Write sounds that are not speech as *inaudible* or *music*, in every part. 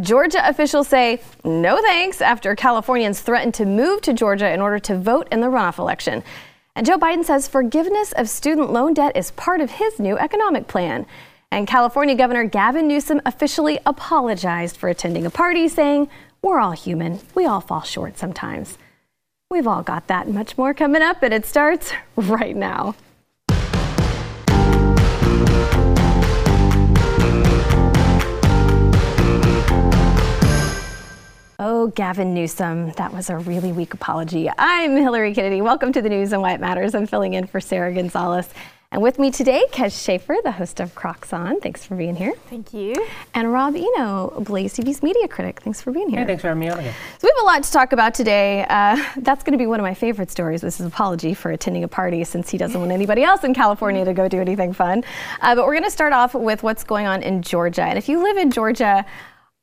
Georgia officials say no thanks after Californians threatened to move to Georgia in order to vote in the runoff election. And Joe Biden says forgiveness of student loan debt is part of his new economic plan. And California Governor Gavin Newsom officially apologized for attending a party, saying, We're all human. We all fall short sometimes. We've all got that and much more coming up, and it starts *laughs* right now. Oh, Gavin Newsom, that was a really weak apology. I'm Hillary Kennedy. Welcome to the news and why it matters. I'm filling in for Sarah Gonzalez. And with me today, Kes Schaefer, the host of Crocs On. Thanks for being here. Thank you. And Rob Eno, Blaze TV's media critic. Thanks for being here. Hey, thanks for having me on again. So we have a lot to talk about today. Uh, that's going to be one of my favorite stories. This is apology for attending a party since he doesn't want anybody else in California to go do anything fun. Uh, but we're going to start off with what's going on in Georgia. And if you live in Georgia,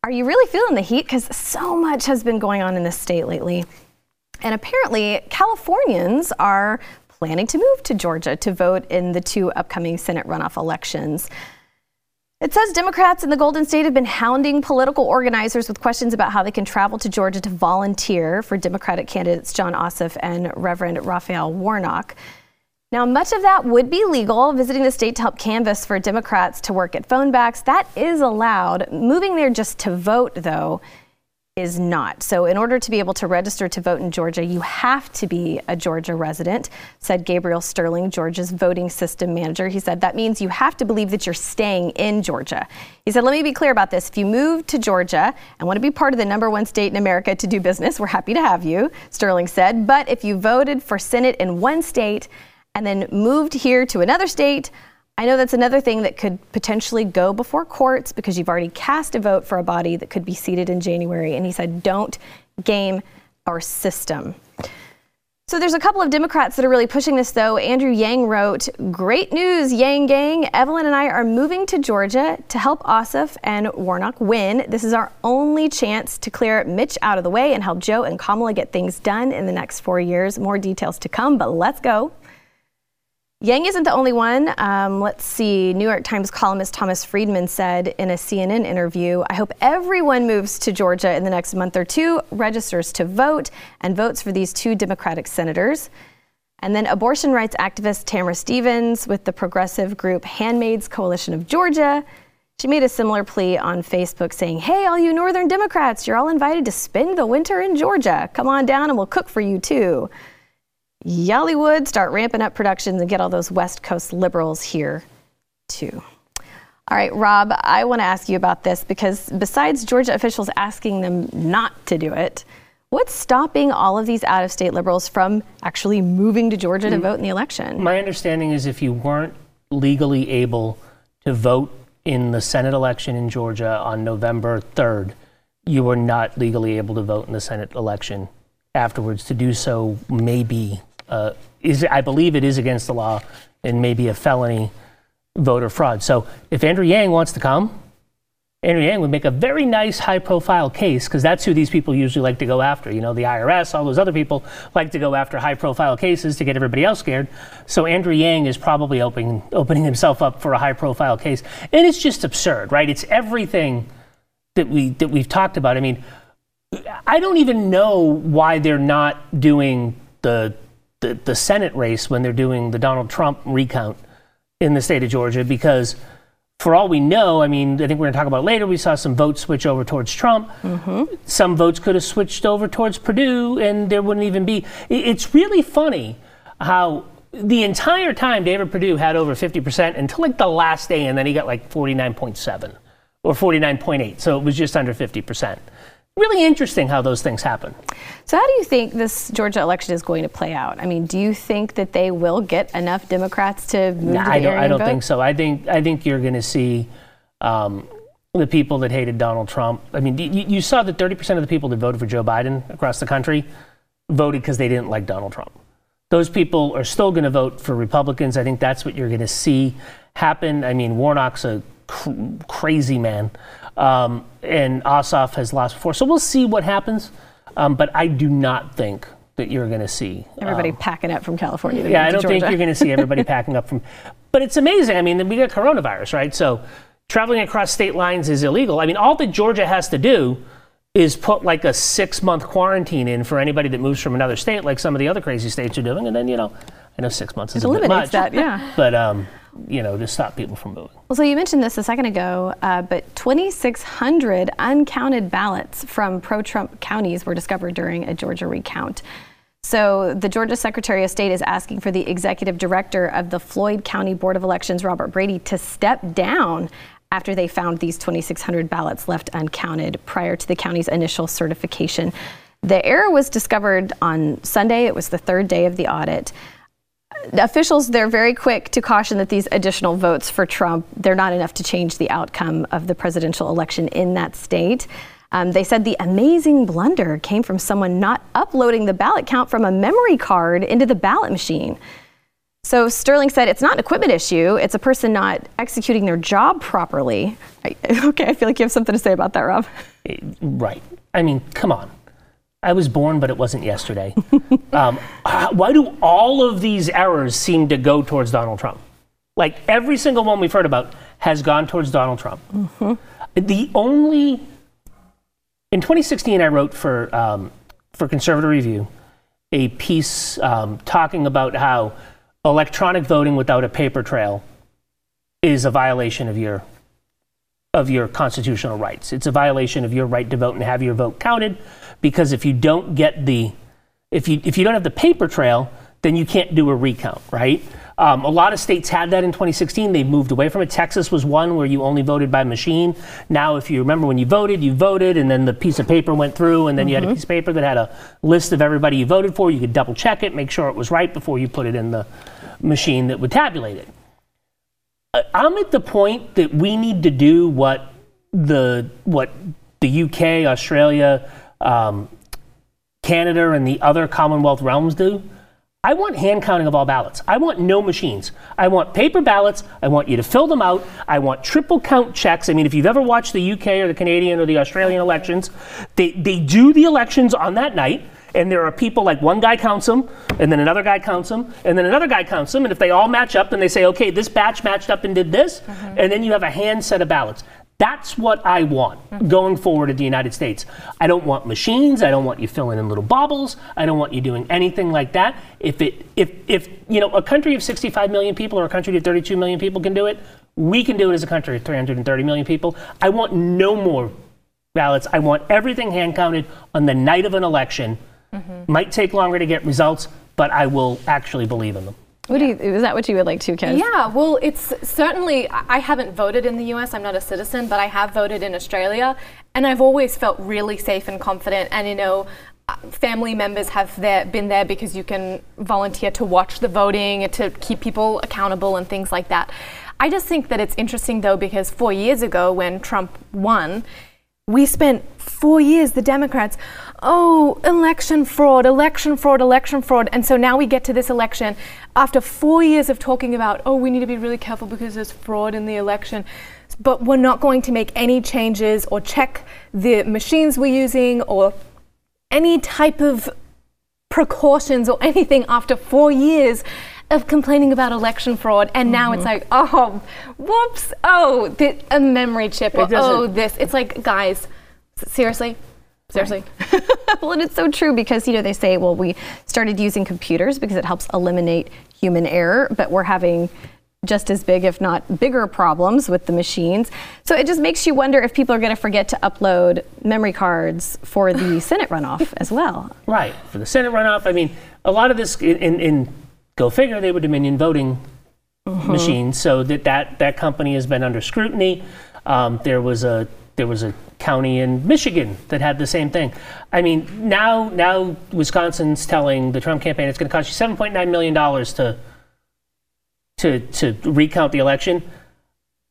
are you really feeling the heat? Because so much has been going on in this state lately. And apparently, Californians are planning to move to Georgia to vote in the two upcoming Senate runoff elections. It says Democrats in the Golden State have been hounding political organizers with questions about how they can travel to Georgia to volunteer for Democratic candidates Jon Ossoff and Reverend Raphael Warnock. Now, much of that would be legal, visiting the state to help canvass for Democrats to work at phone backs. That is allowed. Moving there just to vote, though, is not. So, in order to be able to register to vote in Georgia, you have to be a Georgia resident, said Gabriel Sterling, Georgia's voting system manager. He said that means you have to believe that you're staying in Georgia. He said, let me be clear about this. If you move to Georgia and want to be part of the number one state in America to do business, we're happy to have you, Sterling said. But if you voted for Senate in one state, and then moved here to another state, I know that's another thing that could potentially go before courts because you've already cast a vote for a body that could be seated in January. And he said, don't game our system. So there's a couple of Democrats that are really pushing this, though. Andrew Yang wrote, Great news, Yang Gang. Evelyn and I are moving to Georgia to help Ossoff and Warnock win. This is our only chance to clear Mitch out of the way and help Joe and Kamala get things done in the next four years. More details to come, but let's go. Yang isn't the only one. Um, let's see. New York Times columnist Thomas Friedman said in a CNN interview I hope everyone moves to Georgia in the next month or two, registers to vote, and votes for these two Democratic senators. And then abortion rights activist Tamara Stevens with the progressive group Handmaids Coalition of Georgia. She made a similar plea on Facebook saying, Hey, all you Northern Democrats, you're all invited to spend the winter in Georgia. Come on down and we'll cook for you too. Y'allywood, start ramping up productions and get all those West Coast liberals here too. All right, Rob, I want to ask you about this because besides Georgia officials asking them not to do it, what's stopping all of these out of state liberals from actually moving to Georgia to mm. vote in the election? My understanding is if you weren't legally able to vote in the Senate election in Georgia on November 3rd, you were not legally able to vote in the Senate election afterwards. To do so may be uh, is I believe it is against the law and maybe a felony voter fraud. So if Andrew Yang wants to come, Andrew Yang would make a very nice high profile case because that's who these people usually like to go after. You know, the IRS, all those other people like to go after high profile cases to get everybody else scared. So Andrew Yang is probably opening, opening himself up for a high profile case. And it's just absurd, right? It's everything that, we, that we've talked about. I mean, I don't even know why they're not doing the the, the Senate race when they're doing the Donald Trump recount in the state of Georgia because for all we know, I mean, I think we're going to talk about later, we saw some votes switch over towards Trump. Mm-hmm. Some votes could have switched over towards Perdue, and there wouldn't even be. It's really funny how the entire time David Perdue had over 50% until like the last day, and then he got like 49.7 or 49.8. So it was just under 50% really interesting how those things happen. So, how do you think this Georgia election is going to play out? I mean, do you think that they will get enough Democrats to move nah, to the I don't, I don't think so. I think I think you're going to see um, the people that hated Donald Trump. I mean, you, you saw that 30% of the people that voted for Joe Biden across the country voted because they didn't like Donald Trump. Those people are still going to vote for Republicans. I think that's what you're going to see happen. I mean, Warnock's a cr- crazy man. Um, and Ossoff has lost before. So we'll see what happens. Um, but I do not think that you're going to see everybody um, packing up from California. yeah, I don't Georgia. think you're going to see everybody *laughs* packing up from. But it's amazing. I mean, we got coronavirus, right? So traveling across state lines is illegal. I mean, all that Georgia has to do is put like a six month quarantine in for anybody that moves from another state, like some of the other crazy states are doing. And then, you know, I know six months is It a bit eliminates much, that, yeah. *laughs* but, um, you know, to stop people from moving. Well, so you mentioned this a second ago, uh, but 2,600 uncounted ballots from pro Trump counties were discovered during a Georgia recount. So the Georgia Secretary of State is asking for the executive director of the Floyd County Board of Elections, Robert Brady, to step down after they found these 2,600 ballots left uncounted prior to the county's initial certification. The error was discovered on Sunday. It was the third day of the audit officials they're very quick to caution that these additional votes for Trump they're not enough to change the outcome of the presidential election in that state. Um, they said the amazing blunder came from someone not uploading the ballot count from a memory card into the ballot machine. So Sterling said it's not an equipment issue; it's a person not executing their job properly. I, *laughs* okay, I feel like you have something to say about that, Rob. Right. I mean, come on. I was born, but it wasn't yesterday. *laughs* um, why do all of these errors seem to go towards Donald Trump? Like every single one we've heard about has gone towards Donald Trump. The only in 2016, I wrote for um, for Conservative Review a piece um, talking about how electronic voting without a paper trail is a violation of your of your constitutional rights. It's a violation of your right to vote and have your vote counted because if you don't get the if you if you don't have the paper trail, then you can't do a recount, right? Um, a lot of states had that in 2016. They moved away from it. Texas was one where you only voted by machine. Now, if you remember when you voted, you voted, and then the piece of paper went through, and then you had a piece of paper that had a list of everybody you voted for. You could double check it, make sure it was right before you put it in the machine that would tabulate it. Uh, I'm at the point that we need to do what the what the UK, Australia, um, Canada, and the other Commonwealth realms do. I want hand counting of all ballots. I want no machines. I want paper ballots. I want you to fill them out. I want triple count checks. I mean, if you've ever watched the UK or the Canadian or the Australian elections, they, they do the elections on that night. And there are people like one guy counts them, and then another guy counts them, and then another guy counts them. And if they all match up, then they say, okay, this batch matched up and did this. And then you have a hand set of ballots. That's what I want going forward in the United States. I don't want machines. I don't want you filling in little baubles. I don't want you doing anything like that. If it, if, if you know, a country of 65 million people or a country of 32 million people can do it, we can do it as a country of 330 million people. I want no more ballots. I want everything hand counted on the night of an election. Mm-hmm. Might take longer to get results, but I will actually believe in them. What do you, is that what you would like to, Kez? Yeah, well, it's certainly, I I haven't voted in the US, I'm not a citizen, but I have voted in Australia, and I've always felt really safe and confident. And, you know, uh, family members have there, been there because you can volunteer to watch the voting and to keep people accountable and things like that. I just think that it's interesting, though, because four years ago when Trump won, we spent four years, the Democrats, oh, election fraud, election fraud, election fraud. And so now we get to this election after four years of talking about, oh, we need to be really careful because there's fraud in the election. But we're not going to make any changes or check the machines we're using or any type of precautions or anything after four years of complaining about election fraud and now it's mm-hmm. like oh whoops oh th- a memory chip It oh this it's like guys seriously seriously *laughs* well, and it's so true because you know they say, well, we started using computers because it helps eliminate human error, but we're having just as big, if not bigger, problems with the machines. So it just makes you wonder if people are going to forget to upload memory cards for the *laughs* Senate runoff as well. Right. For the Senate runoff, I mean, a lot of this in, in, in go figure, they were Dominion voting machines, so that, that that company has been under scrutiny. Um, there was a there was a county in Michigan that had the same thing. I mean, now now Wisconsin's telling the Trump campaign it's going to cost you 7.9 million dollars to to to recount the election.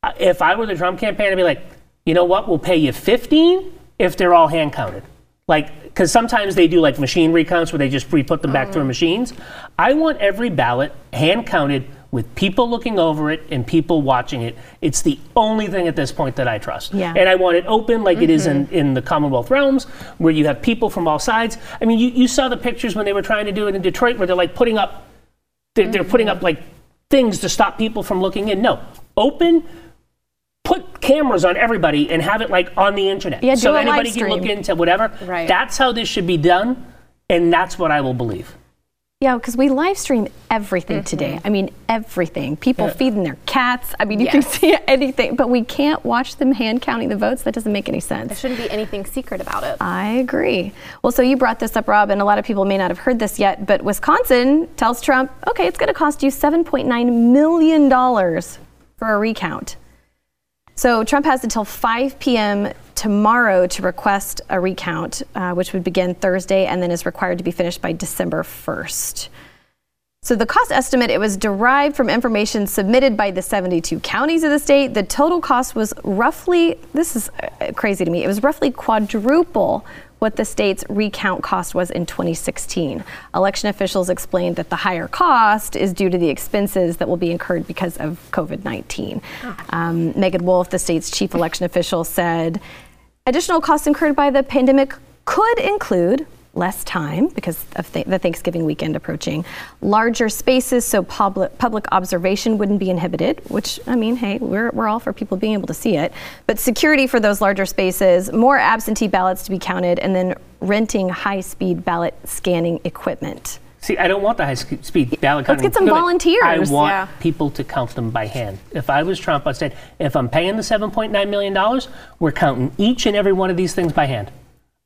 Uh, If I were the Trump campaign, I'd be like, you know what? We'll pay you 15 if they're all hand counted. Like, because sometimes they do like machine recounts where they just re-put them back through mm-hmm. machines. I want every ballot hand counted with people looking over it and people watching it. It's the only thing at this point that I trust. Yeah. And I want it open like it is in, mm-hmm. in the Commonwealth realms where you have people from all sides. I mean, you, you saw the pictures when they were trying to do it in Detroit where they're like putting up, they're, they're putting up mm-hmm. like things to stop people from looking in. No, open put cameras on everybody and have it like on the internet Yeah, so anybody can look into whatever. Right. That's how this should be done, and that's what I will believe. Yeah, because we live stream everything Mm-hmm. today. I mean, everything. People Yeah. feeding their cats. I mean, you can see *laughs* anything, but we can't watch them hand counting the votes. That doesn't make any sense. There shouldn't be anything secret about it. I agree. Well, so you brought this up, Rob, and a lot of people may not have heard this yet, but Wisconsin tells Trump, okay, it's going to cost you $7.9 million for a recount. So Trump has until 5 p.m. tomorrow to request a recount, uh, which would begin Thursday and then is required to be finished by December 1st. So the cost estimate it was derived from information submitted by the 72 counties of the state. The total cost was roughly this is uh, crazy to me. It was roughly quadruple what the state's recount cost was in 2016. Election officials explained that the higher cost is due to the expenses that will be incurred because of COVID-19. Um, Meagan Wolfe, the state's chief election official, said Additional costs incurred by the pandemic could include less time because of th- the Thanksgiving weekend approaching, larger spaces so public, public observation wouldn't be inhibited, which, I mean, hey, we're, we're all for people being able to see it, but security for those larger spaces, more absentee ballots to be counted, and then renting high speed ballot scanning equipment. See, I don't want the high sc- speed ballot counting. Let's get some equipment. volunteers. I want Yeah. people to count them by hand. If I was Trump, I'd say, if I'm paying the 7.9 million dollars, we're counting each and every one of these things by hand.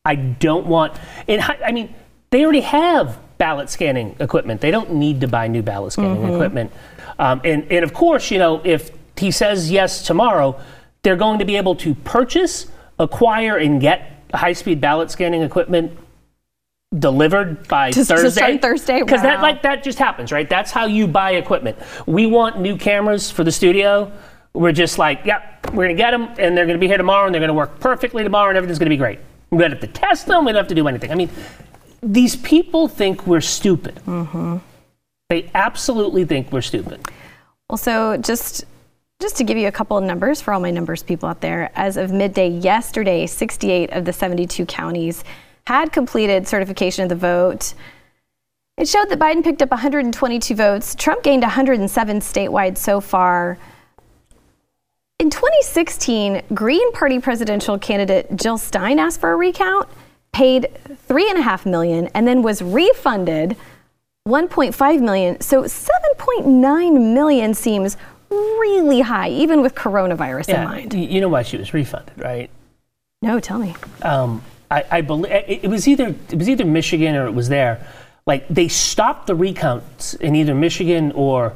I don't want. And I mean, they already have ballot scanning equipment. They don't need to buy new ballot scanning Mm-hmm. equipment. Um, and and of course, you know, if he says yes tomorrow, they're going to be able to purchase, acquire, and get high speed ballot scanning equipment delivered by To- to Thursday. start Thursday? Because that like that just happens, right? That's how you buy equipment. We want new cameras for the studio. We're just like, yep, we're gonna get them, and they're gonna be here tomorrow, and they're gonna work perfectly tomorrow, and everything's gonna be great. We don't have to test them. We don't have to do anything. I mean, these people think we're stupid. Mm-hmm. They absolutely think we're stupid. Well, so just just to give you a couple of numbers for all my numbers people out there, as of midday yesterday, 68 of the 72 counties had completed certification of the vote. It showed that Biden picked up 122 votes. Trump gained 107 statewide so far. In 2016, Green Party presidential candidate Jill Stein asked for a recount, paid three and a half million, and then was refunded 1.5 million. So 7.9 million seems really high, even with coronavirus in mind. you know why she was refunded, right? No, tell me. um, I, I believe it, it was either it was either Michigan or it was there. Like they stopped the recounts in either Michigan or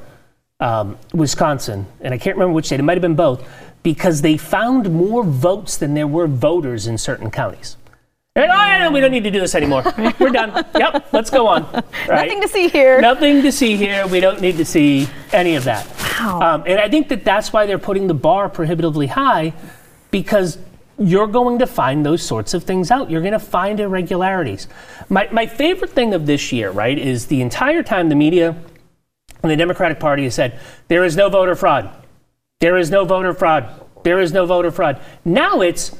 um, Wisconsin, and I can't remember which state. It might have been both because they found more votes than there were voters in certain counties. And, oh, yeah, no, we don't need to do this anymore. *laughs* We're done. Yep, let's go on. *laughs* Right? Nothing to see here. Nothing to see here. We don't need to see any of that. Wow. Um, and I think that that's why they're putting the bar prohibitively high because you're going to find those sorts of things out. You're going to find irregularities. My, my favorite thing of this year, right, is the entire time the media and the Democratic Party has said, there is no voter fraud. There is no voter fraud. There is no voter fraud. Now it's,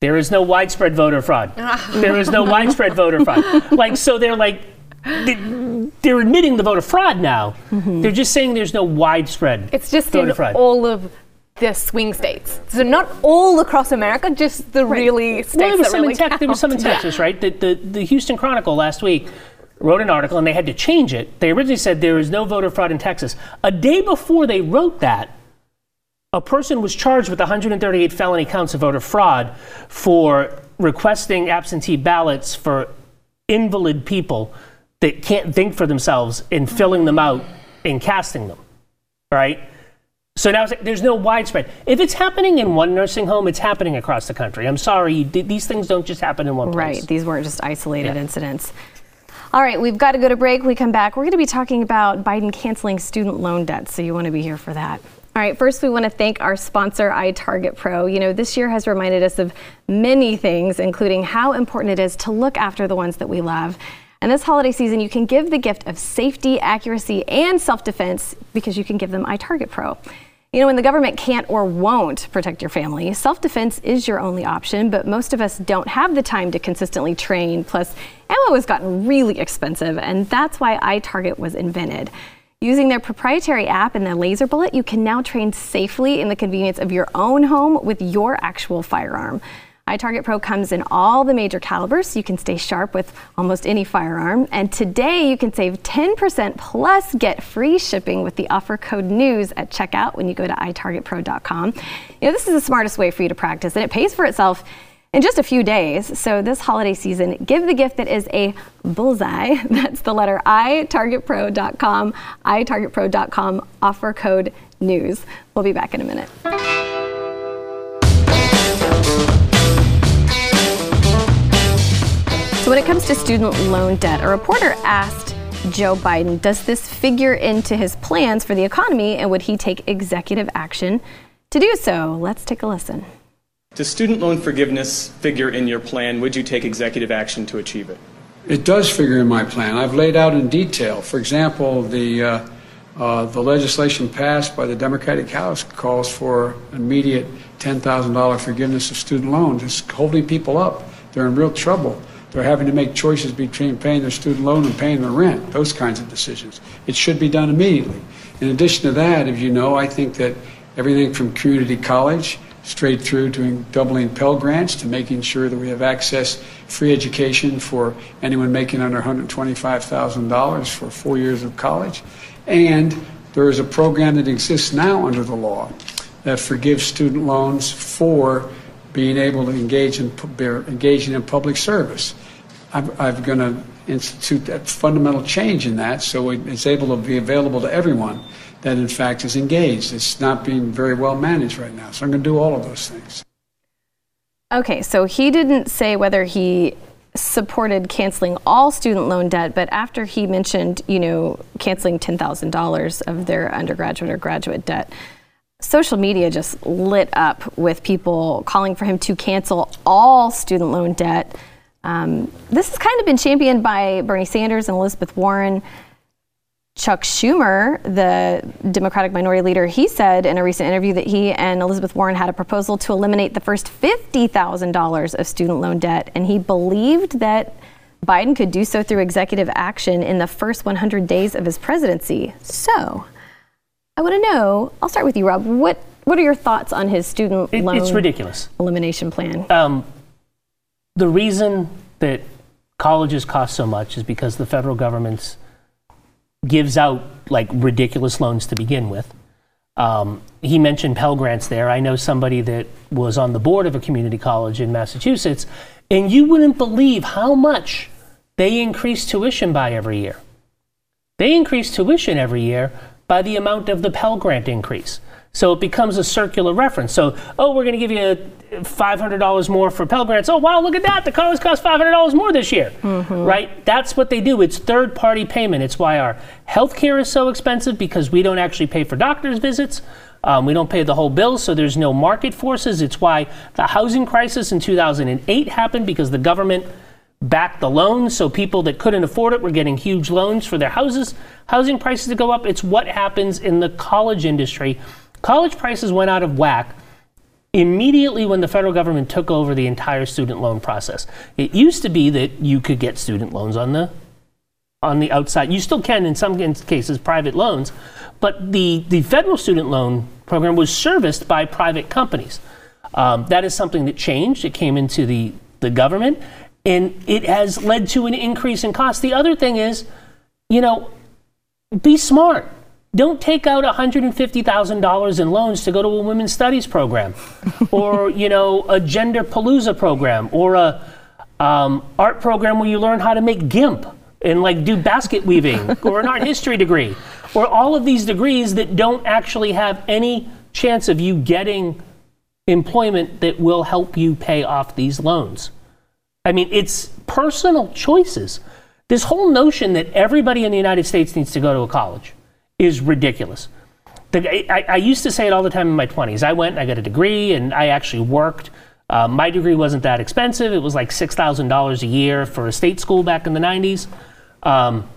there is no widespread voter fraud. *laughs* there is no widespread voter fraud. Like, so they're like, they- they're admitting the voter fraud now. Mm-hmm. They're just saying there's no widespread It's just voter in fraud. all of the swing states. So not all across America, just the really states well, there was that some really in Tex- there was some in count. Yeah. Texas, right? The, the, the Houston Chronicle last week wrote an article, and they had to change it. They originally said there is no voter fraud in Texas. A day before they wrote that, a person was charged with 138 felony counts of voter fraud for requesting absentee ballots for invalid people that can't think for themselves and filling them out and casting them, right? So now it's like, there's no widespread. If it's happening in one nursing home, it's happening across the country. I'm sorry, these things don't just happen in one place. Right. These weren't just isolated Yeah. incidents. All right, we've got to go to break. We come back. We're going to be talking about Biden canceling student loan debt, so you want to be here for that. All right, first we want to thank our sponsor, iTarget Pro. You know, this year has reminded us of many things, including how important it is to look after the ones that we love. And this holiday season, you can give the gift of safety, accuracy, and self defense because you can give them iTarget Pro. You know, when the government can't or won't protect your family, self defense is your only option, but most of us don't have the time to consistently train. Plus, ammo has gotten really expensive, and that's why iTarget was invented. Using their proprietary app and their laser bullet, you can now train safely in the convenience of your own home with your actual firearm. iTarget Pro comes in all the major calibers, so you can stay sharp with almost any firearm. And today you can save 10% plus get free shipping with the offer code NEWS at checkout when you go to itargetpro.com. You know, this is the smartest way for you to practice, and it pays for itself in just a few days. So this holiday season, give the gift that is a bullseye. *laughs* That's the letter I, targetpro.com, itargetpro.com, offer code news. We'll be back in a minute. So when it comes to student loan debt, a reporter asked Joe Biden, does this figure into his plans for the economy and would he take executive action to do so? Let's take a listen. Does student loan forgiveness figure in your plan? Would you take executive action to achieve it? It does figure in my plan. I've laid out in detail. For example, the uh, uh, the legislation passed by the Democratic House calls for immediate $10,000 forgiveness of student loans. It's holding people up. They're in real trouble. They're having to make choices between paying their student loan and paying their rent, those kinds of decisions. It should be done immediately. In addition to that, as you know, I think that everything from community college straight through to doubling Pell Grants to making sure that we have access, free education for anyone making under $125,000 for four years of college. And there is a program that exists now under the law that forgives student loans for being able to engage in engaging in public service. I'm, I'm going to institute that fundamental change in that so it's able to be available to everyone that in fact is engaged. It's not being very well managed right now. So I'm going to do all of those things. Okay, so he didn't say whether he supported canceling all student loan debt, but after he mentioned, you know, canceling $10,000 of their undergraduate or graduate debt, social media just lit up with people calling for him to cancel all student loan debt. Um, this has kind of been championed by Bernie Sanders and Elizabeth Warren. Chuck Schumer, the Democratic minority leader, he said in a recent interview that he and Elizabeth Warren had a proposal to eliminate the first $50,000 of student loan debt, and he believed that Biden could do so through executive action in the first 100 days of his presidency. So, I want to know. I'll start with you, Rob. What what are your thoughts on his student it, loan? It's ridiculous elimination plan. Um, the reason that colleges cost so much is because the federal government gives out like ridiculous loans to begin with. Um, he mentioned Pell Grants there. I know somebody that was on the board of a community college in Massachusetts, and you wouldn't believe how much they increase tuition by every year. They increase tuition every year by the amount of the Pell Grant increase. So it becomes a circular reference. So, oh, we're going to give you $500 more for Pell Grants. Oh, wow, look at that. The college cost $500 more this year. Mm-hmm. Right? That's what they do. It's third party payment. It's why our health care is so expensive because we don't actually pay for doctor's visits. Um, we don't pay the whole bill, so there's no market forces. It's why the housing crisis in 2008 happened because the government backed the loans, so people that couldn't afford it were getting huge loans for their houses. Housing prices to go up. It's what happens in the college industry College prices went out of whack immediately when the federal government took over the entire student loan process. It used to be that you could get student loans on the on the outside. You still can in some cases private loans, but the the federal student loan program was serviced by private companies. Um, that is something that changed. It came into the the government, and it has led to an increase in cost. The other thing is, you know, be smart don't take out $150,000 in loans to go to a women's studies program *laughs* or, you know, a gender palooza program or a um, art program where you learn how to make GIMP and like do basket weaving *laughs* or an art history degree or all of these degrees that don't actually have any chance of you getting employment that will help you pay off these loans. I mean, it's personal choices. This whole notion that everybody in the United States needs to go to a college is ridiculous. The, I, I, used to say it all the time in my 20s. I went, I got a degree, and I actually worked. Uh, my degree wasn't that expensive. It was like $6,000 a year for a state school back in the 90s. Um,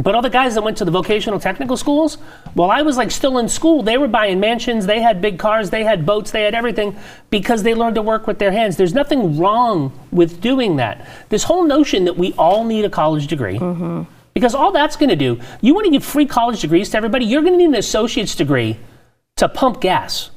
but all the guys that went to the vocational technical schools, while I was like still in school, they were buying mansions, they had big cars, they had boats, they had everything because they learned to work with their hands. There's nothing wrong with doing that. This whole notion that we all need a college degree. Mm-hmm Because all that's going to do, you want to give free college degrees to everybody, you're going to need an associate's degree to pump gas.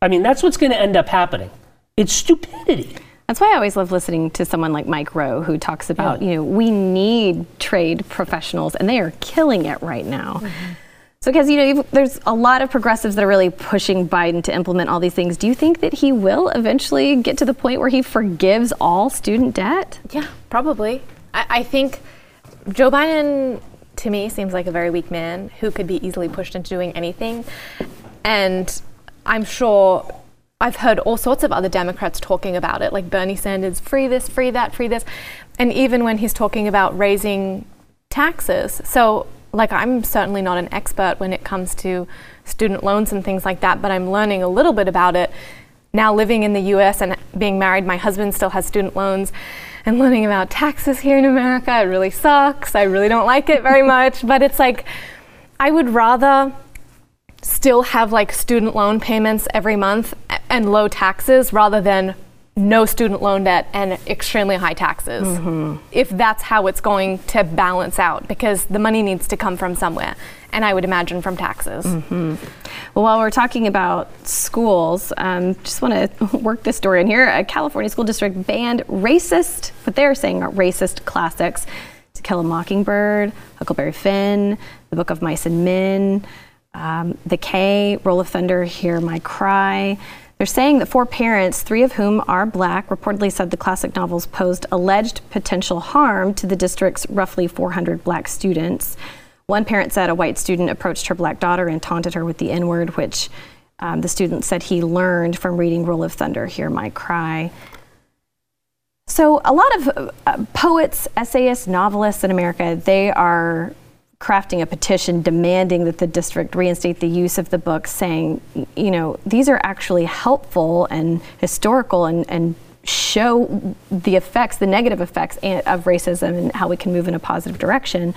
I mean, that's what's going to end up happening. It's stupidity. That's why I always love listening to someone like Mike Rowe who talks about, yeah. you know, we need trade professionals and they are killing it right now. Mm-hmm. So, because, you know, there's a lot of progressives that are really pushing Biden to implement all these things. Do you think that he will eventually get to the point where he forgives all student debt? Yeah, probably. I, I think Joe Biden, to me, seems like a very weak man who could be easily pushed into doing anything. And I'm sure I've heard all sorts of other Democrats talking about it, like Bernie Sanders, free this, free that, free this. And even when he's talking about raising taxes. So, like, I'm certainly not an expert when it comes to student loans and things like that, but I'm learning a little bit about it. Now, living in the US and being married, my husband still has student loans and learning about taxes here in America. It really sucks. I really don't like it very *laughs* much, but it's like, I would rather still have like student loan payments every month and low taxes rather than no student loan debt and extremely high taxes. Mm-hmm. If that's how it's going to balance out, because the money needs to come from somewhere, and I would imagine from taxes. Mm-hmm. Well, while we're talking about schools, um, just want to *laughs* work this story in here. A California school district banned racist, what they're saying are racist classics To Kill a Mockingbird, Huckleberry Finn, The Book of Mice and Men um, The Cay, Roll of Thunder, Hear My Cry. They're saying that four parents, three of whom are black, reportedly said the classic novels posed alleged potential harm to the district's roughly 400 black students. One parent said a white student approached her black daughter and taunted her with the N word, which um, the student said he learned from reading Roll of Thunder, Hear My Cry. So, a lot of uh, poets, essayists, novelists in America, they are crafting a petition demanding that the district reinstate the use of the book, saying, you know, these are actually helpful and historical and, and show the effects, the negative effects of racism and how we can move in a positive direction.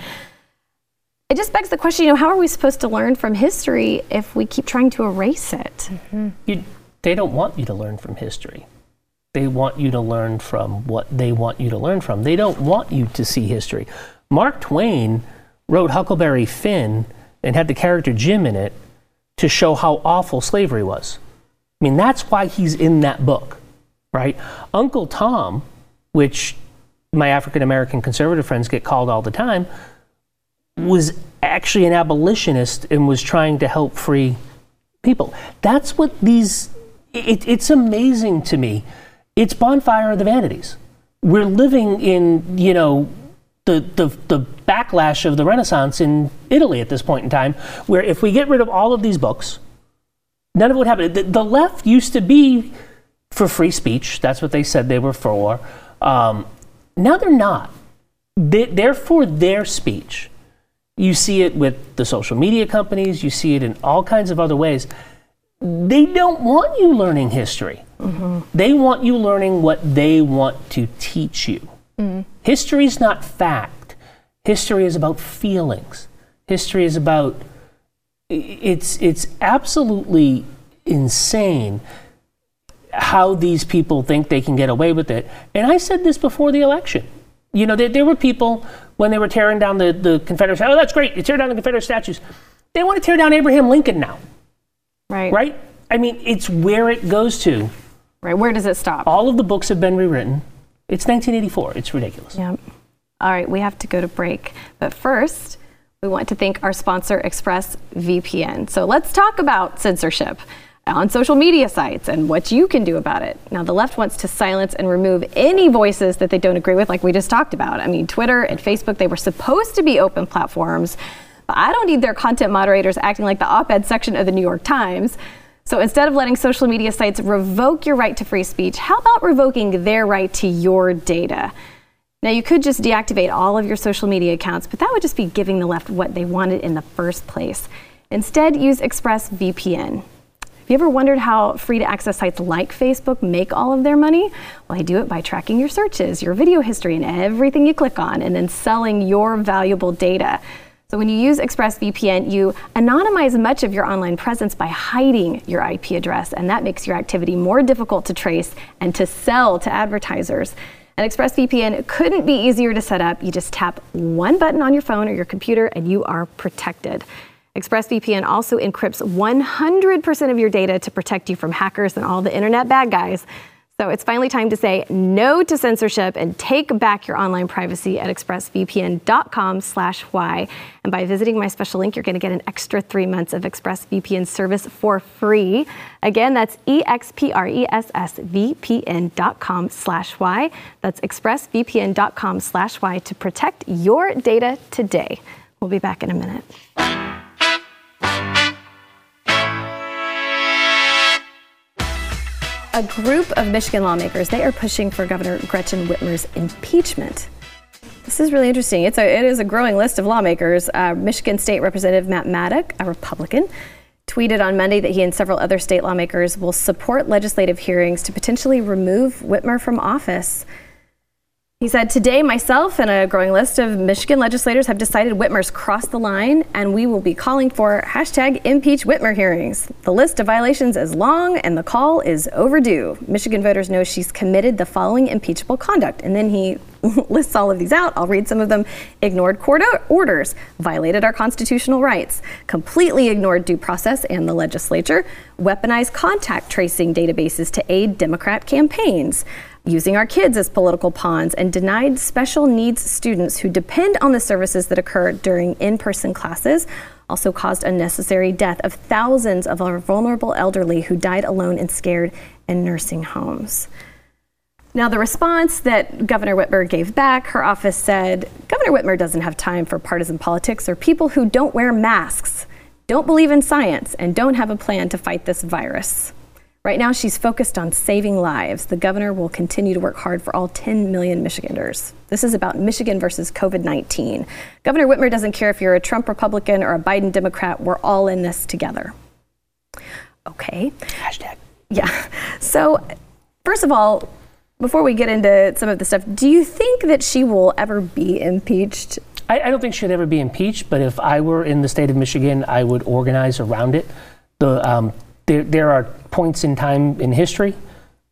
It just begs the question, you know, how are we supposed to learn from history if we keep trying to erase it? Mm-hmm. You, they don't want you to learn from history. They want you to learn from what they want you to learn from. They don't want you to see history. Mark Twain wrote Huckleberry Finn and had the character Jim in it to show how awful slavery was. I mean, that's why he's in that book, right? Uncle Tom, which my African American conservative friends get called all the time, was actually an abolitionist and was trying to help free people. That's what these, it, it's amazing to me. It's Bonfire of the Vanities. We're living in, you know, the, the, the backlash of the Renaissance in Italy at this point in time, where if we get rid of all of these books, none of it would happen. The, the left used to be for free speech. That's what they said they were for. Um, now they're not. They, they're for their speech. You see it with the social media companies, you see it in all kinds of other ways. They don't want you learning history. Mm-hmm. They want you learning what they want to teach you. Mm. History is not fact. History is about feelings. History is about it's it's absolutely insane how these people think they can get away with it. And I said this before the election. You know, there, there were people when they were tearing down the, the Confederate, oh, that's great, you tear down the Confederate statues. They want to tear down Abraham Lincoln now. Right. Right? I mean, it's where it goes to. Right. Where does it stop? All of the books have been rewritten. It's 1984. It's ridiculous. Yeah. All right, we have to go to break. But first, we want to thank our sponsor, ExpressVPN. So let's talk about censorship on social media sites and what you can do about it. Now, the left wants to silence and remove any voices that they don't agree with, like we just talked about. I mean, Twitter and Facebook, they were supposed to be open platforms, but I don't need their content moderators acting like the op ed section of the New York Times. So instead of letting social media sites revoke your right to free speech, how about revoking their right to your data? Now, you could just deactivate all of your social media accounts, but that would just be giving the left what they wanted in the first place. Instead, use ExpressVPN. Have you ever wondered how free to access sites like Facebook make all of their money? Well, they do it by tracking your searches, your video history, and everything you click on, and then selling your valuable data. So when you use ExpressVPN, you anonymize much of your online presence by hiding your IP address, and that makes your activity more difficult to trace and to sell to advertisers. And ExpressVPN couldn't be easier to set up. You just tap one button on your phone or your computer and you are protected. ExpressVPN also encrypts 100% of your data to protect you from hackers and all the internet bad guys. So it's finally time to say no to censorship and take back your online privacy at expressvpn.com slash y. And by visiting my special link, you're going to get an extra three months of ExpressVPN service for free. Again, that's expressvpn.com slash y. That's expressvpn.com slash y to protect your data today. We'll be back in a minute. A group of Michigan lawmakers, they are pushing for Governor Gretchen Whitmer's impeachment. This is really interesting. It's a, it is a growing list of lawmakers. Uh, Michigan State Representative Matt Maddock, a Republican, tweeted on Monday that he and several other state lawmakers will support legislative hearings to potentially remove Whitmer from office. He said, Today, myself and a growing list of Michigan legislators have decided Whitmer's crossed the line, and we will be calling for hashtag impeach Whitmer hearings. The list of violations is long, and the call is overdue. Michigan voters know she's committed the following impeachable conduct. And then he *laughs* lists all of these out. I'll read some of them. Ignored court orders, violated our constitutional rights, completely ignored due process and the legislature, weaponized contact tracing databases to aid Democrat campaigns using our kids as political pawns, and denied special needs students who depend on the services that occur during in person classes. Also caused unnecessary death of thousands of our vulnerable elderly who died alone and scared in nursing homes. Now, the response that Governor Whitmer gave back, her office said Governor Whitmer doesn't have time for partisan politics or people who don't wear masks, don't believe in science, and don't have a plan to fight this virus. Right now, she's focused on saving lives. The governor will continue to work hard for all 10 million Michiganders. This is about Michigan versus COVID 19. Governor Whitmer doesn't care if you're a Trump Republican or a Biden Democrat. We're all in this together. Okay. Hashtag. Yeah. So, first of all, before we get into some of the stuff, do you think that she will ever be impeached? I, I don't think she'd ever be impeached, but if I were in the state of Michigan, I would organize around it. The um, there, there are points in time in history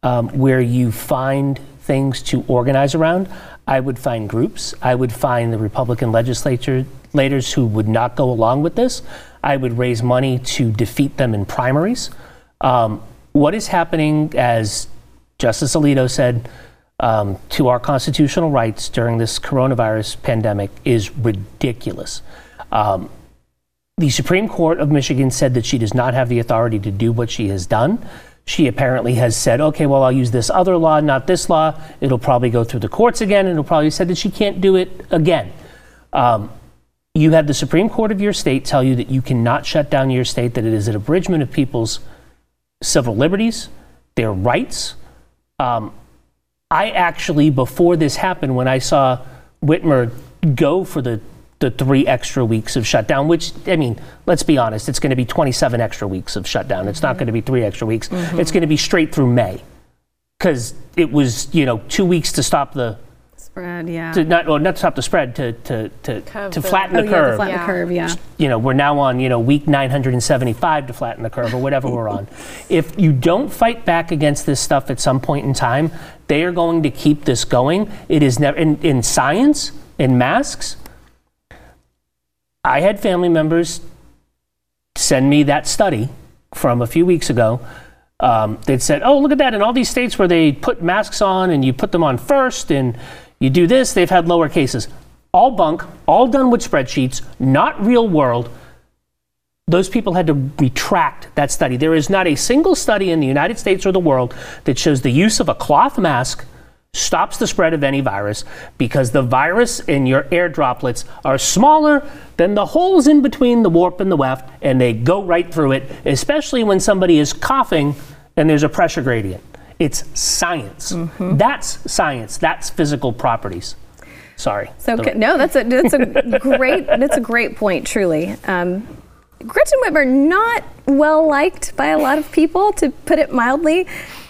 um, where you find things to organize around. I would find groups. I would find the Republican legislators who would not go along with this. I would raise money to defeat them in primaries. Um, what is happening, as Justice Alito said, um, to our constitutional rights during this coronavirus pandemic is ridiculous. Um, the Supreme Court of Michigan said that she does not have the authority to do what she has done. She apparently has said, okay, well, I'll use this other law, not this law. It'll probably go through the courts again, and it'll probably said that she can't do it again. Um, you had the Supreme Court of your state tell you that you cannot shut down your state, that it is an abridgment of people's civil liberties, their rights. Um, I actually, before this happened, when I saw Whitmer go for the the three extra weeks of shutdown, which, I mean, let's be honest, it's going to be 27 extra weeks of shutdown. It's not going to be three extra weeks. Mm-hmm. It's going to be straight through May because it was, you know, two weeks to stop the spread, yeah. To not, well, not to stop the spread, to, to, to, to flatten oh, the curve. Yeah, flatten yeah. the curve, yeah. You know, we're now on, you know, week 975 to flatten the curve or whatever we're on. If you don't fight back against this stuff at some point in time, they are going to keep this going. It is never, in, in science, in masks, I had family members send me that study from a few weeks ago. Um, they'd said, "Oh, look at that! In all these states where they put masks on and you put them on first, and you do this, they've had lower cases. All bunk, all done with spreadsheets, not real world." Those people had to retract that study. There is not a single study in the United States or the world that shows the use of a cloth mask stops the spread of any virus because the virus in your air droplets are smaller than the holes in between the warp and the weft, and they go right through it, especially when somebody is coughing and there's a pressure gradient. It's science. Mm-hmm. That's science. That's physical properties. Sorry. So the, no, that's a that's a great that's a great point. Truly, um, Gretchen Whitmer not well liked by a lot of people, to put it mildly.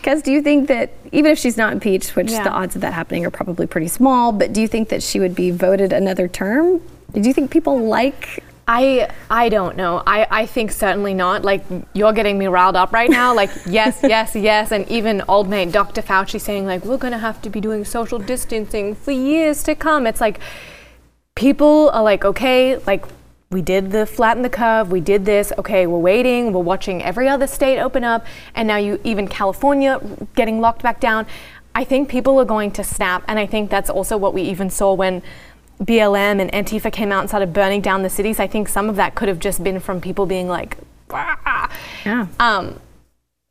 Do you think that even if she's not impeached, which yeah. the odds of that happening are probably pretty small, but do you think that she would be voted another term? Do you think people like I I don't know. I, I think certainly not. Like you're getting me riled up right now. Like *laughs* yes, yes, yes, and even old mate Dr. Fauci saying like we're gonna have to be doing social distancing for years to come. It's like people are like okay, like we did the flatten the curve, we did this. Okay, we're waiting. We're watching every other state open up, and now you even California getting locked back down. I think people are going to snap, and I think that's also what we even saw when BLM and Antifa came out and started burning down the cities, I think some of that could have just been from people being like, "Ah." Yeah. um,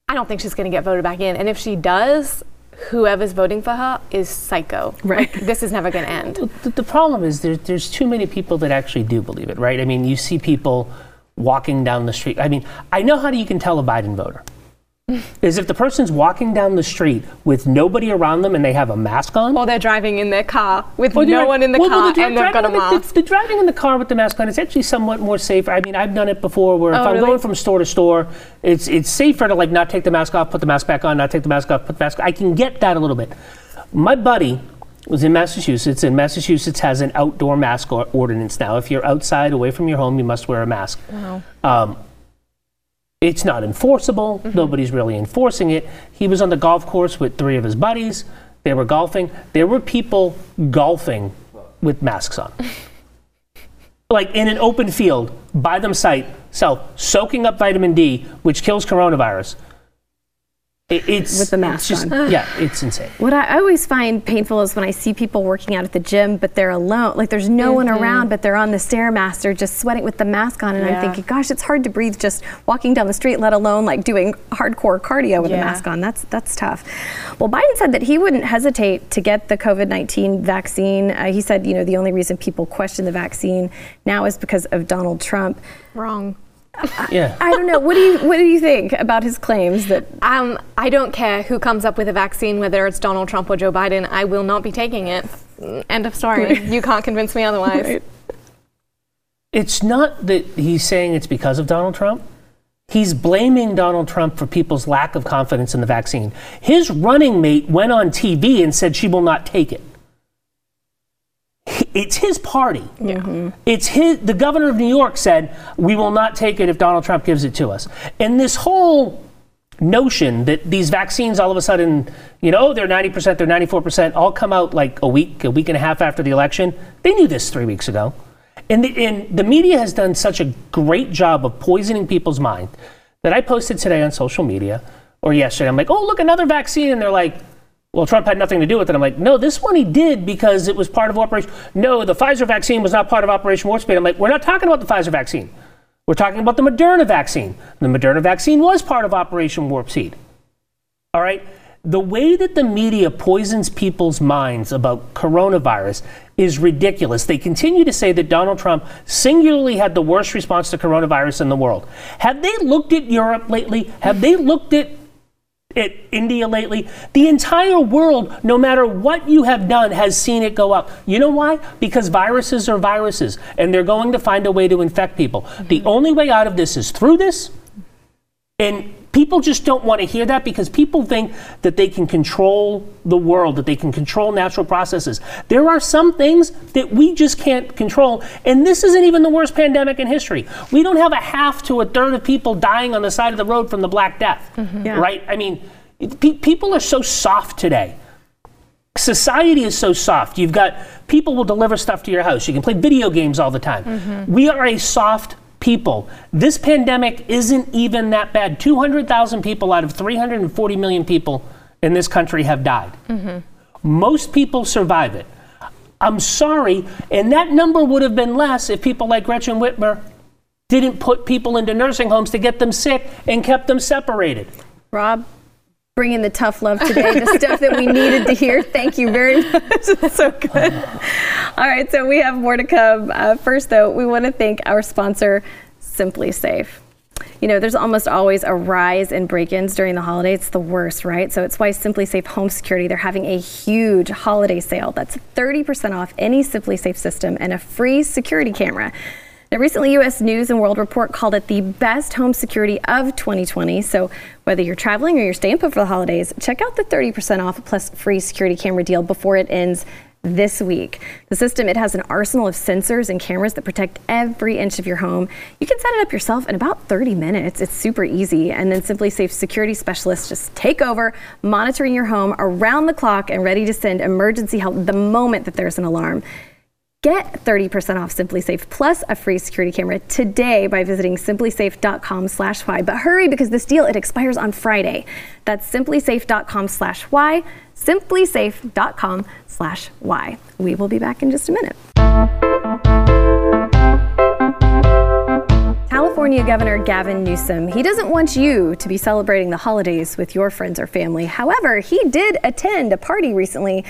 I don't think she's going to get voted back in. And if she does, whoever's voting for her is psycho. Right. Like, this is never going to end. The, the problem is there, there's too many people that actually do believe it, right? I mean, you see people walking down the street. I mean, I know how you can tell a Biden voter. Is if the person's walking down the street with nobody around them and they have a mask on. Or they're driving in their car with no one in the well, car the dri- and they've got a the- mask. The, the driving in the car with the mask on is actually somewhat more safer. I mean, I've done it before where if Oh, I'm really? going from store to store, it's it's safer to like not take the mask off, put the mask back on, not take the mask off, put the mask. I can get that a little bit. My buddy was in Massachusetts, and Massachusetts has an outdoor mask or- ordinance now. If you're outside, away from your home, you must wear a mask. Um, it's not enforceable. Mm-hmm. Nobody's really enforcing it. He was on the golf course with three of his buddies. They were golfing. There were people golfing with masks on. *laughs* like in an open field by themselves, soaking up vitamin D, which kills coronavirus. It- it's With the it's mask just- on. Yeah, it's insane. What I always find painful is when I see people working out at the gym, but they're alone. Like there's no one around, but they're on the stairmaster, just sweating with the mask on. And I'm thinking, gosh, it's hard to breathe just walking down the street, let alone like doing hardcore cardio with a Yeah. mask on. That's that's tough. Well, Biden said that he wouldn't hesitate to get the COVID-19 vaccine. Uh, he said, you know, the only reason people question the vaccine now is because of Donald Trump. Wrong. Yeah. I don't know. What do you what do you think about his claims that Um, I don't care who comes up with a vaccine, whether it's Donald Trump or Joe Biden. I will not be taking it. End of story. You can't convince me otherwise. It's not that he's saying it's because of Donald Trump. He's blaming Donald Trump for people's lack of confidence in the vaccine. His running mate went on TV and said she will not take it. It's his party. Yeah. It's his. The governor of New York said we will not take it if Donald Trump gives it to us. And this whole notion that these vaccines all of a sudden, you know, they're 90%, they're 94%, all come out like a week, a week and a half after the election. They knew this three weeks ago. And the, and the media has done such a great job of poisoning people's mind that I posted today on social media or yesterday. I'm like, oh, look, another vaccine. And they're like, well, Trump had nothing to do with it. I'm like, no, this one he did because it was part of Operation. No, the Pfizer vaccine was not part of Operation Warp Speed. I'm like, we're not talking about the Pfizer vaccine. We're talking about the Moderna vaccine. The Moderna vaccine was part of Operation Warp Speed. All right? The way that the media poisons people's minds about coronavirus is ridiculous. They continue to say that Donald Trump singularly had the worst response to coronavirus in the world. Have they looked at Europe lately? Have they looked at at India lately. The entire world, no matter what you have done, has seen it go up. You know why? Because viruses are viruses, and they're going to find a way to infect people. The mm-hmm. only way out of this is through this. And people just don't want to hear that because people think that they can control the world, that they can control natural processes. There are some things that we just can't control. And this isn't even the worst pandemic in history. We don't have a half to a third of people dying on the side of the road from the Black Death. Mm-hmm. Yeah. Right? I mean, pe- people are so soft today. Society is so soft. You've got people will deliver stuff to your house. You can play video games all the time. Mm-hmm. We are a soft people. This pandemic isn't even that bad. 200,000 people out of 340 million people in this country have died. Mm-hmm. Most people survive it. I'm sorry, and that number would have been less if people like Gretchen Whitmer didn't put people into nursing homes to get them sick and kept them separated. Rob, bringing the tough love today, the stuff that we needed to hear. Thank you very much. *laughs* So good. All right, so we have more to come. Uh, first, though, we want to thank our sponsor, SimpliSafe. You know, there's almost always a rise in break-ins during the holidays. It's the worst, right? So it's why SimpliSafe Home Security, they're having a huge holiday sale. That's 30% off any SimpliSafe system and a free security camera. Now, recently, U.S. News and World Report called it the best home security of 2020. So, whether you're traveling or you're staying put for the holidays, check out the 30% off plus free security camera deal before it ends this week. The system it has an arsenal of sensors and cameras that protect every inch of your home. You can set it up yourself in about 30 minutes. It's super easy, and then Simply SimpliSafe security specialists just take over, monitoring your home around the clock and ready to send emergency help the moment that there's an alarm. Get 30% off SimpliSafe plus a free security camera today by visiting simplisafe.com slash why. But hurry because this deal, it expires on Friday. That's simplisafe.com slash why, simplisafe.com slash why. We will be back in just a minute. California Governor Gavin Newsom, he doesn't want you to be celebrating the holidays with your friends or family. However, he did attend a party recently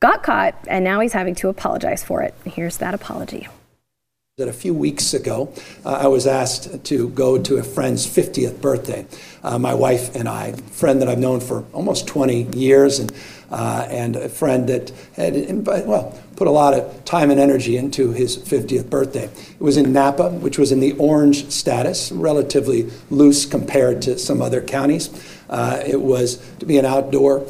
got caught, and now he's having to apologize for it. Here's that apology. That a few weeks ago, uh, I was asked to go to a friend's 50th birthday. Uh, my wife and I, friend that I've known for almost 20 years, and uh, and a friend that had well put a lot of time and energy into his 50th birthday. It was in Napa, which was in the orange status, relatively loose compared to some other counties. Uh, it was to be an outdoor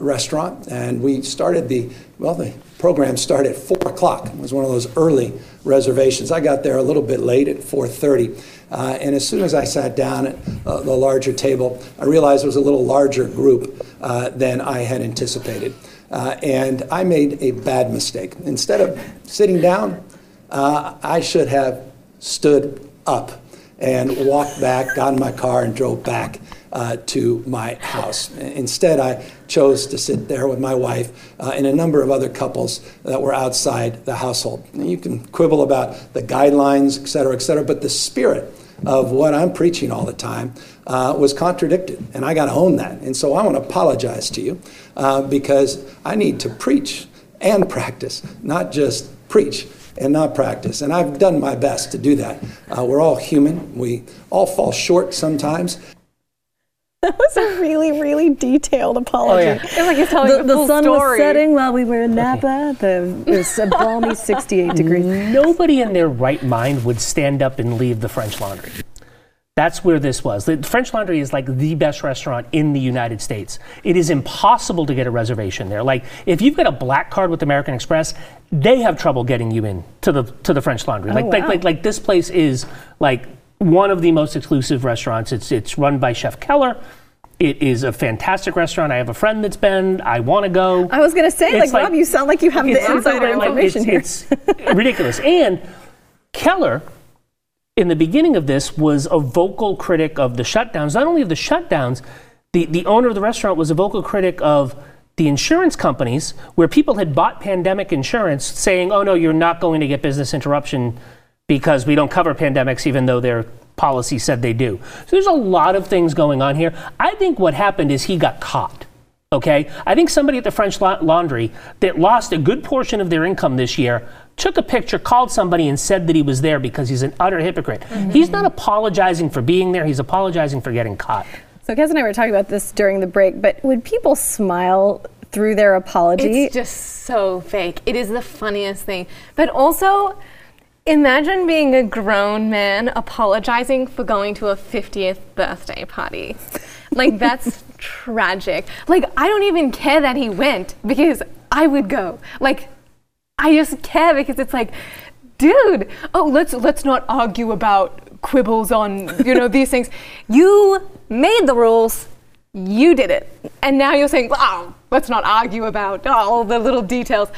restaurant, and we started the well, the program started at four o'clock. It was one of those early reservations. I got there a little bit late at 4:30, uh, and as soon as I sat down at uh, the larger table, I realized it was a little larger group uh, than I had anticipated, and I made a bad mistake. Instead of sitting down, I should have stood up and walked back, got in my car, and drove back uh, to my house. Instead, I chose to sit there with my wife uh, and a number of other couples that were outside the household. And you can quibble about the guidelines, et cetera, et cetera, but the spirit of what I'm preaching all the time uh, was contradicted, and I got to own that. And so I want to apologize to you uh, because I need to preach and practice, not just preach and not practice. And I've done my best to do that. Uh, we're all human. We all fall short sometimes. *laughs* That was a really, really detailed apology. Oh, yeah. It's like he's telling the, the, the sun story. was setting while we were in Napa. The, it was a balmy *laughs* 68 degrees. Mm. Nobody in their right mind would stand up and leave the French Laundry. That's where this was. The French Laundry is like the best restaurant in the United States. It is impossible to get a reservation there. Like if you've got a black card with American Express, they have trouble getting you in to the to the French Laundry. Oh, wow. like like like this place is like one of the most exclusive restaurants. It's it's run by Chef Keller. It is a fantastic restaurant. I have a friend that's been. I want to go. I was going to say, It's like, Rob, you sound like you have the insider like, information here. it's, It's ridiculous. And Keller, in the beginning of this, was a vocal critic of the shutdowns. Not only of the shutdowns, the, the owner of the restaurant was a vocal critic of the insurance companies, where people had bought pandemic insurance, saying, "Oh no, you're not going to get business interruption because we don't cover pandemics, even though their policy said they do." So there's a lot of things going on here. I think what happened is he got caught. Okay, I think somebody at the French La- Laundry that lost a good portion of their income this year took a picture, called somebody, and said that he was there because he's an utter hypocrite. Mm-hmm. He's not apologizing for being there; he's apologizing for getting caught. So Kez and I were talking about this during the break, but would people smile through their apology? It's just so fake. It is the funniest thing. But also, imagine being a grown man apologizing for going to a 50th birthday party. Like, *laughs* that's tragic. Like, I don't even care that he went because I would go. Like, I just care because it's like, dude, oh, let's let's not argue about quibbles on you know these things. *laughs* You made the rules, you did it, and now you're saying, oh, let's not argue about all the little details.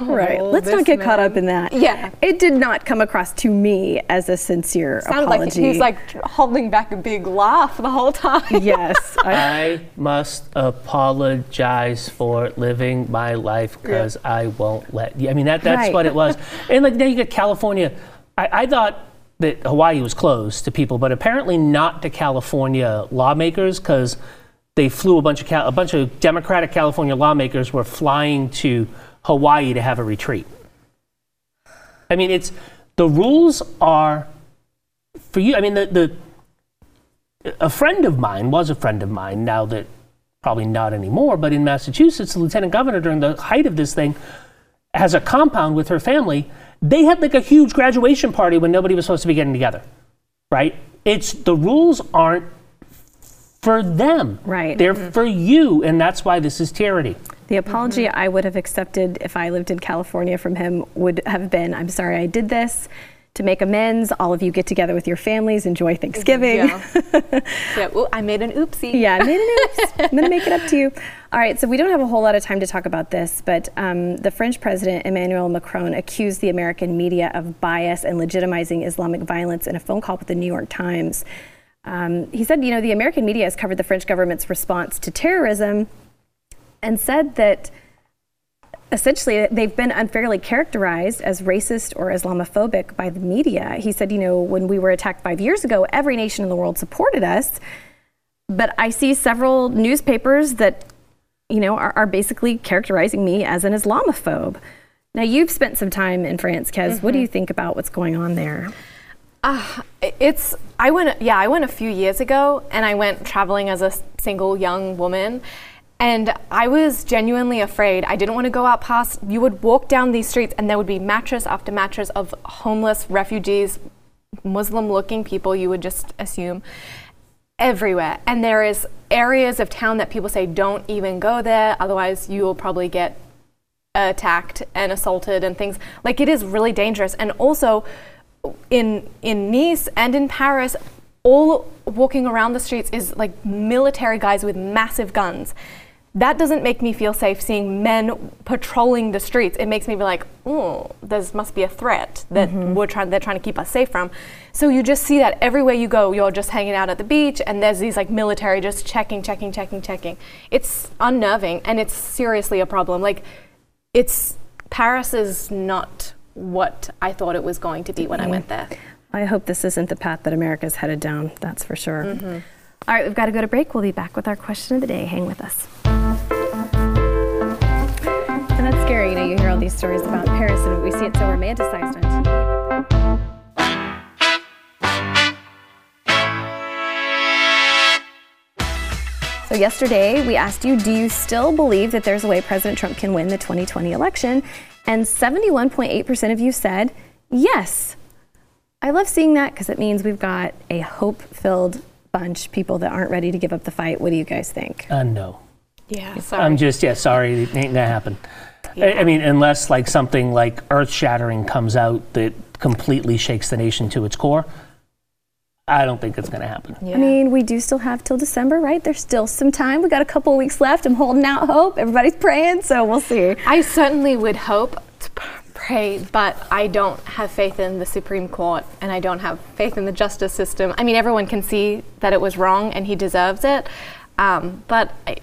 Right. Oh, Let's not this get caught up in that. Yeah. It did not come across to me as a sincere Sounded like he's like holding back a big laugh the whole time. *laughs* yes. I, I must apologize for living my life because I won't let you. I mean, that, that's Right. what it was. and like now you get California. I, I thought that Hawaii was closed to people, but apparently not to California lawmakers because they flew a bunch of Cal- a bunch of Democratic California lawmakers were flying to Hawaii to have a retreat. I mean, it's the rules are for you. I mean, the the a friend of mine was a friend of mine. Now that probably not anymore, but in Massachusetts, the lieutenant governor during the height of this thing has a compound with her family. They had like a huge graduation party when nobody was supposed to be getting together, right? It's the rules aren't for them. Right. They're mm-hmm. for you, and that's why this is tyranny. The apology I would have accepted if I lived in California from him would have been I'm sorry I did this. To make amends, all of you get together with your families, enjoy Thanksgiving. Yeah. *laughs* yeah. Ooh, I made an oopsie. Yeah, I made an oops. *laughs* I'm going to make it up to you. All right, so we don't have a whole lot of time to talk about this, but um, the French president Emmanuel Macron accused the American media of bias and legitimizing Islamic violence in a phone call with the New York Times. Um, he said, you know, the American media has covered the French government's response to terrorism and said that essentially they've been unfairly characterized as racist or Islamophobic by the media. He said, you know, when we were attacked five years ago, every nation in the world supported us. But I see several newspapers that, you know, are, are basically characterizing me as an Islamophobe. Now, you've spent some time in France, Kez. Mm-hmm. What do you think about what's going on there? Uh, it's I went yeah I went a few years ago and I went traveling as a single young woman and I was genuinely afraid. I didn't want to go out past. You would walk down these streets, and there would be mattress after mattress of homeless refugees, Muslim looking people, you would just assume, everywhere. And there is areas of town that people say, don't even go there, otherwise, you will probably get attacked and assaulted and things. Like, it is really dangerous. And also, in, in Nice and in Paris, all walking around the streets is like military guys with massive guns that doesn't make me feel safe seeing men patrolling the streets. It makes me be like, oh, there must be a threat that mm-hmm. we're trying they're trying to keep us safe from. So you just see that everywhere you go, you're just hanging out at the beach and there's these like military just checking, checking, checking, checking. It's unnerving and it's seriously a problem. Like it's Paris is not what I thought it was going to be when mm-hmm. I went there. I hope this isn't the path that America's headed down, that's for sure. Mm-hmm. All right, we've got to go to break. We'll be back with our question of the day. Hang with us. Know, you hear all these stories about Paris and we see it so romanticized on TV. So, yesterday we asked you, do you still believe that there's a way President Trump can win the 2020 election? And 71.8% of you said yes. I love seeing that because it means we've got a hope filled bunch, people that aren't ready to give up the fight. What do you guys think? Uh, no. Yeah, sorry. I'm just, yeah, sorry, it ain't gonna happen. Yeah. I, I mean, unless like something like earth shattering comes out that completely shakes the nation to its core, I don't think it's going to happen. Yeah. I mean, we do still have till December, right? There's still some time. We got a couple weeks left. I'm holding out hope. Everybody's praying, so we'll see. I certainly would hope to pray, but I don't have faith in the Supreme Court and I don't have faith in the justice system. I mean, everyone can see that it was wrong and he deserves it. Um, but I,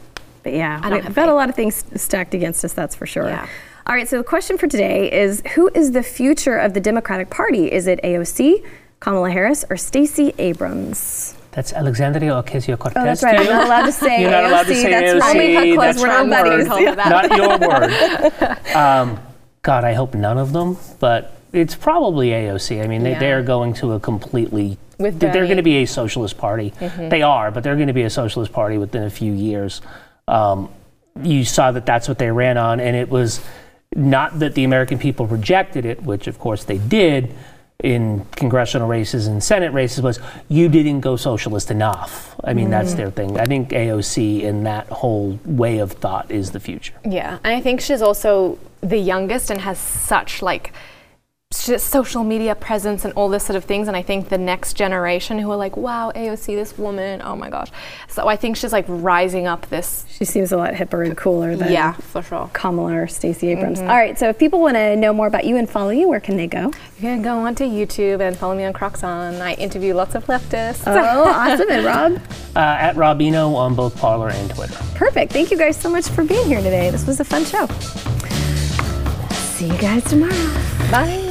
but yeah, we've got a lot of things stacked against us, that's for sure. Yeah. All right, so the question for today is Who is the future of the Democratic Party? Is it AOC, Kamala Harris, or Stacey Abrams? That's Alexandria Ocasio Cortez. Oh, that's right. I'm not allowed to say You're not allowed to say that's AOC. Only We're not buddies. Word. Not your word. *laughs* Um, God, I hope none of them, but it's probably AOC. I mean, they, yeah. they are going to a completely. With they're going to be a socialist party. Mm-hmm. They are, but they're going to be a socialist party within a few years. Um, you saw that that's what they ran on, and it was not that the American people rejected it, which of course they did in congressional races and Senate races, was you didn't go socialist enough. I mean, mm. that's their thing. I think AOC in that whole way of thought is the future. Yeah, and I think she's also the youngest and has such like social media presence and all this sort of things. And I think the next generation who are like, wow, AOC, this woman, oh my gosh. So I think she's like rising up this. She seems a lot hipper and cooler than yeah, for sure. Kamala or Stacey Abrams. Mm-hmm. All right, so if people want to know more about you and follow you, where can they go? You can go onto YouTube and follow me on Crocs On. I interview lots of leftists. Oh, awesome. And Rob? *laughs* Uh, at Robino on both Parler and Twitter. Perfect. Thank you guys so much for being here today. This was a fun show. See you guys tomorrow. Bye.